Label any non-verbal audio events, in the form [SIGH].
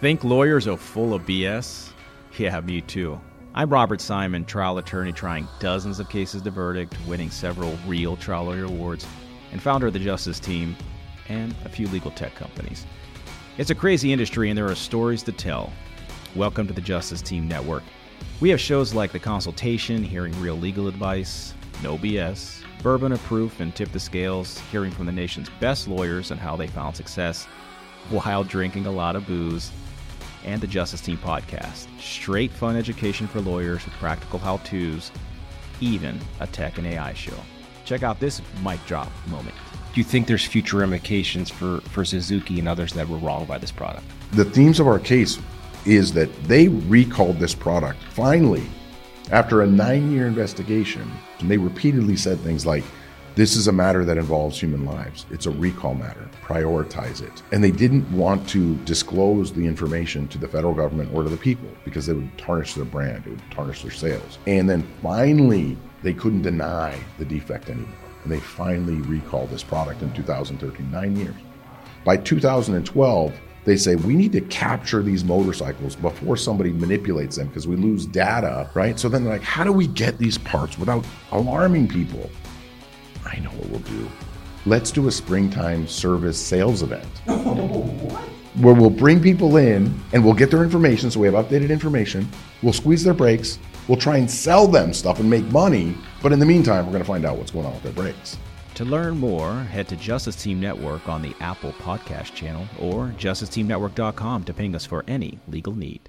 Think lawyers are full of BS? Yeah, me too. I'm Robert Simon, trial attorney trying dozens of cases to verdict, winning several real trial lawyer awards, and founder of the Justice Team and a few legal tech companies. It's a crazy industry and there are stories to tell. Welcome to the Justice Team Network. We have shows like The Consultation, hearing real legal advice, No BS, Bourbon of Proof and Tip the Scales, hearing from the nation's best lawyers on how they found success while drinking a lot of booze and the Justice Team podcast. Straight fun education for lawyers with practical how to's, even a tech and AI show. Check out this mic drop moment. Do you think there's future ramifications for, for Suzuki and others that were wrong by this product? The themes of our case is that they recalled this product finally after a nine year investigation. And they repeatedly said things like, this is a matter that involves human lives. It's a recall matter. Prioritize it. And they didn't want to disclose the information to the federal government or to the people because it would tarnish their brand, it would tarnish their sales. And then finally, they couldn't deny the defect anymore. And they finally recalled this product in 2013, nine years. By 2012, they say we need to capture these motorcycles before somebody manipulates them because we lose data, right? So then they're like, how do we get these parts without alarming people? I know what we'll do. Let's do a springtime service sales event. [LAUGHS] Where we'll bring people in and we'll get their information so we have updated information. We'll squeeze their brakes. We'll try and sell them stuff and make money. But in the meantime, we're going to find out what's going on with their brakes. To learn more, head to Justice Team Network on the Apple Podcast channel or justiceteamnetwork.com to ping us for any legal need.